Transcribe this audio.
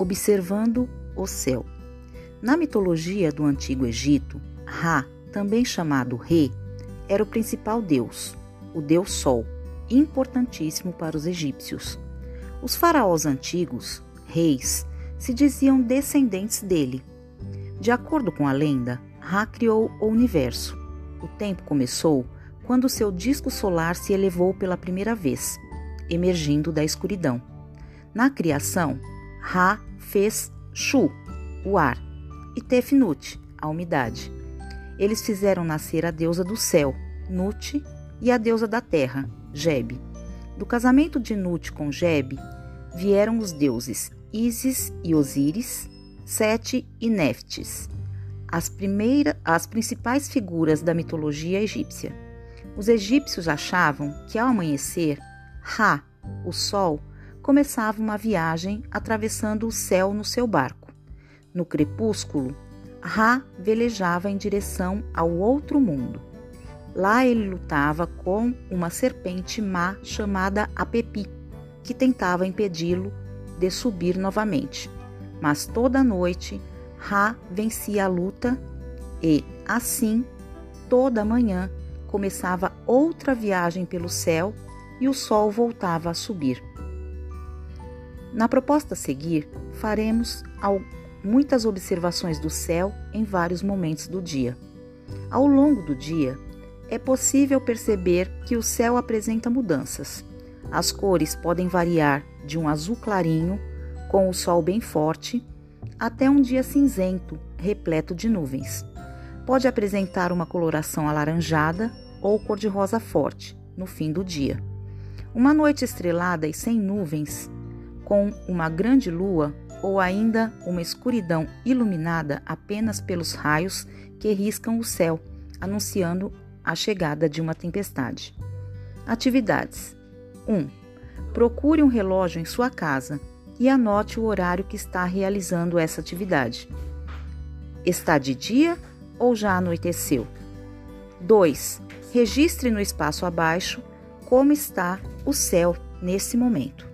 Observando o céu. Na mitologia do Antigo Egito, Ra, também chamado Re, era o principal deus, o deus Sol, importantíssimo para os egípcios. Os faraós antigos, reis, se diziam descendentes dele. De acordo com a lenda, Ra criou o universo. O tempo começou quando seu disco solar se elevou pela primeira vez, emergindo da escuridão. Na criação, Ra fez Shu, o ar, e Tefnut, a umidade. Eles fizeram nascer a deusa do céu, Nut, e a deusa da terra, Geb. Do casamento de Nut com Geb vieram os deuses Isis e Osíris, Sete e Neftis, as, primeira, as principais figuras da mitologia egípcia. Os egípcios achavam que ao amanhecer, Ra, o sol, começava uma viagem atravessando o céu no seu barco. No crepúsculo, Ra velejava em direção ao outro mundo. Lá ele lutava com uma serpente má chamada Apepi, que tentava impedi-lo de subir novamente. Mas toda noite Ra vencia a luta e, assim, toda manhã começava outra viagem pelo céu e o sol voltava a subir. Na proposta a seguir, faremos muitas observações do céu em vários momentos do dia. Ao longo do dia, é possível perceber que o céu apresenta mudanças. As cores podem variar de um azul clarinho, com o sol bem forte, até um dia cinzento, repleto de nuvens. Pode apresentar uma coloração alaranjada ou cor-de-rosa forte no fim do dia. Uma noite estrelada e sem nuvens, com uma grande lua ou ainda uma escuridão iluminada apenas pelos raios que riscam o céu, anunciando a chegada de uma tempestade. Atividades: 1. Procure um relógio em sua casa e anote o horário que está realizando essa atividade. Está de dia ou já anoiteceu? 2. Registre no espaço abaixo como está o céu nesse momento.